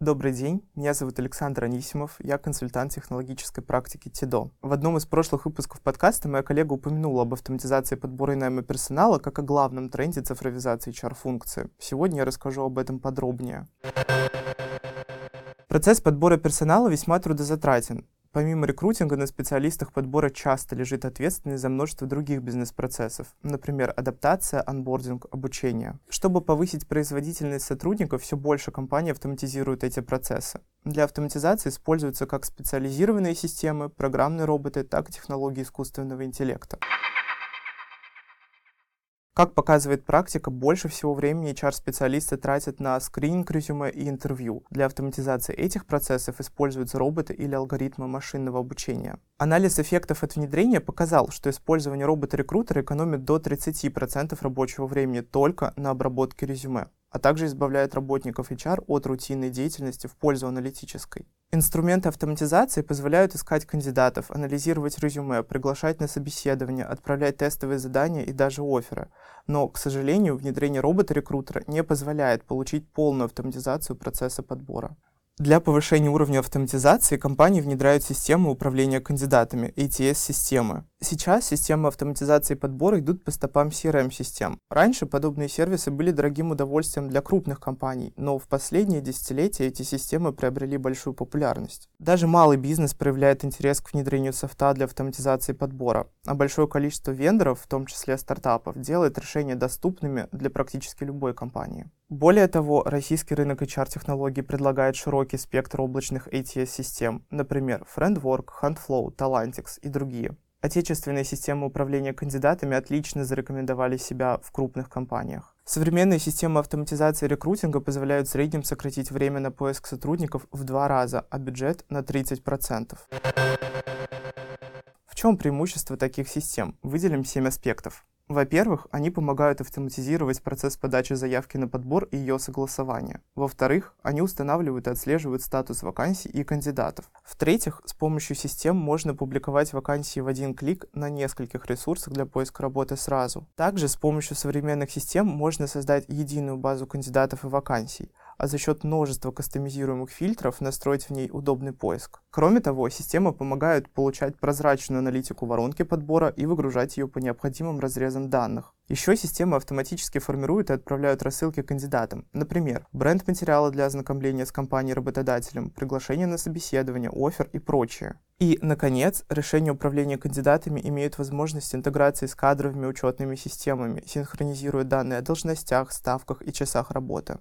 добрый день. Меня зовут Александр Анисимов. Я консультант технологической практики ТИДО. В одном из прошлых выпусков подкаста моя коллега упомянула об автоматизации подбора и найма персонала как о главном тренде цифровизации HR-функции. Сегодня я расскажу об этом подробнее. Процесс подбора персонала весьма трудозатратен. Помимо рекрутинга, на специалистах подбора часто лежит ответственность за множество других бизнес-процессов, например, адаптация, анбординг, обучение. Чтобы повысить производительность сотрудников, все больше компаний автоматизируют эти процессы. Для автоматизации используются как специализированные системы, программные роботы, так и технологии искусственного интеллекта. Как показывает практика, больше всего времени HR-специалисты тратят на скрининг резюме и интервью. Для автоматизации этих процессов используются роботы или алгоритмы машинного обучения. Анализ эффектов от внедрения показал, что использование робота-рекрутера экономит до 30% рабочего времени только на обработке резюме а также избавляет работников HR от рутинной деятельности в пользу аналитической. Инструменты автоматизации позволяют искать кандидатов, анализировать резюме, приглашать на собеседование, отправлять тестовые задания и даже оферы. Но, к сожалению, внедрение робота-рекрутера не позволяет получить полную автоматизацию процесса подбора. Для повышения уровня автоматизации компании внедряют систему управления кандидатами, ATS-системы. Сейчас системы автоматизации подбора идут по стопам CRM-систем. Раньше подобные сервисы были дорогим удовольствием для крупных компаний, но в последние десятилетия эти системы приобрели большую популярность. Даже малый бизнес проявляет интерес к внедрению софта для автоматизации подбора, а большое количество вендоров, в том числе стартапов, делает решения доступными для практически любой компании. Более того, российский рынок HR-технологий предлагает широкий спектр облачных ATS-систем, например, Friendwork, HuntFlow, Talantix и другие. Отечественные системы управления кандидатами отлично зарекомендовали себя в крупных компаниях. Современные системы автоматизации рекрутинга позволяют в среднем сократить время на поиск сотрудников в два раза, а бюджет на 30%. В чем преимущество таких систем? Выделим 7 аспектов. Во-первых, они помогают автоматизировать процесс подачи заявки на подбор и ее согласования. Во-вторых, они устанавливают и отслеживают статус вакансий и кандидатов. В-третьих, с помощью систем можно публиковать вакансии в один клик на нескольких ресурсах для поиска работы сразу. Также с помощью современных систем можно создать единую базу кандидатов и вакансий, а за счет множества кастомизируемых фильтров настроить в ней удобный поиск. Кроме того, система помогает получать прозрачную аналитику воронки подбора и выгружать ее по необходимым разрезам данных. Еще система автоматически формирует и отправляет рассылки кандидатам. Например, бренд материала для ознакомления с компанией-работодателем, приглашение на собеседование, офер и прочее. И, наконец, решения управления кандидатами имеют возможность интеграции с кадровыми учетными системами, синхронизируя данные о должностях, ставках и часах работы.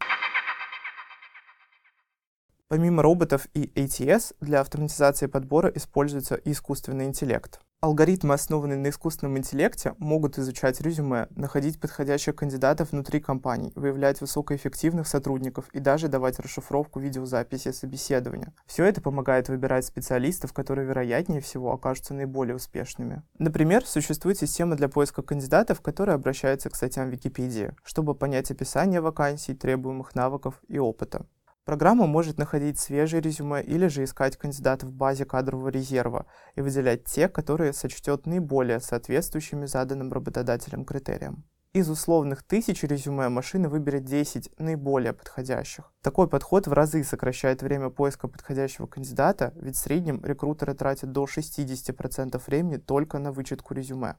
Помимо роботов и ATS, для автоматизации подбора используется искусственный интеллект. Алгоритмы, основанные на искусственном интеллекте, могут изучать резюме, находить подходящих кандидатов внутри компаний, выявлять высокоэффективных сотрудников и даже давать расшифровку видеозаписи собеседования. Все это помогает выбирать специалистов, которые вероятнее всего окажутся наиболее успешными. Например, существует система для поиска кандидатов, которая обращается к статьям Википедии, чтобы понять описание вакансий, требуемых навыков и опыта. Программа может находить свежие резюме или же искать кандидатов в базе кадрового резерва и выделять те, которые сочтет наиболее соответствующими заданным работодателем критериям. Из условных тысяч резюме машина выберет 10 наиболее подходящих. Такой подход в разы сокращает время поиска подходящего кандидата, ведь в среднем рекрутеры тратят до 60% времени только на вычетку резюме.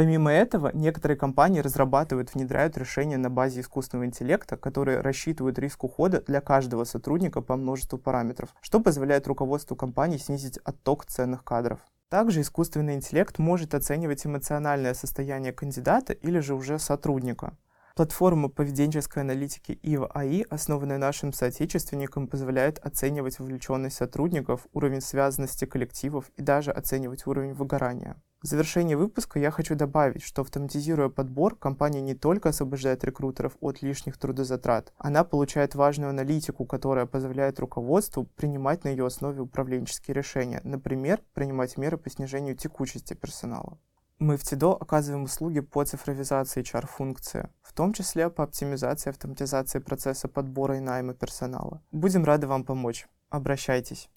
Помимо этого, некоторые компании разрабатывают внедряют решения на базе искусственного интеллекта, которые рассчитывают риск ухода для каждого сотрудника по множеству параметров, что позволяет руководству компании снизить отток ценных кадров. Также искусственный интеллект может оценивать эмоциональное состояние кандидата или же уже сотрудника. Платформа поведенческой аналитики ИВА АИ, основанная нашим соотечественником, позволяет оценивать вовлеченность сотрудников, уровень связанности коллективов и даже оценивать уровень выгорания. В завершение выпуска я хочу добавить, что автоматизируя подбор, компания не только освобождает рекрутеров от лишних трудозатрат, она получает важную аналитику, которая позволяет руководству принимать на ее основе управленческие решения, например, принимать меры по снижению текучести персонала. Мы в ТИДО оказываем услуги по цифровизации HR-функции, в том числе по оптимизации и автоматизации процесса подбора и найма персонала. Будем рады вам помочь. Обращайтесь.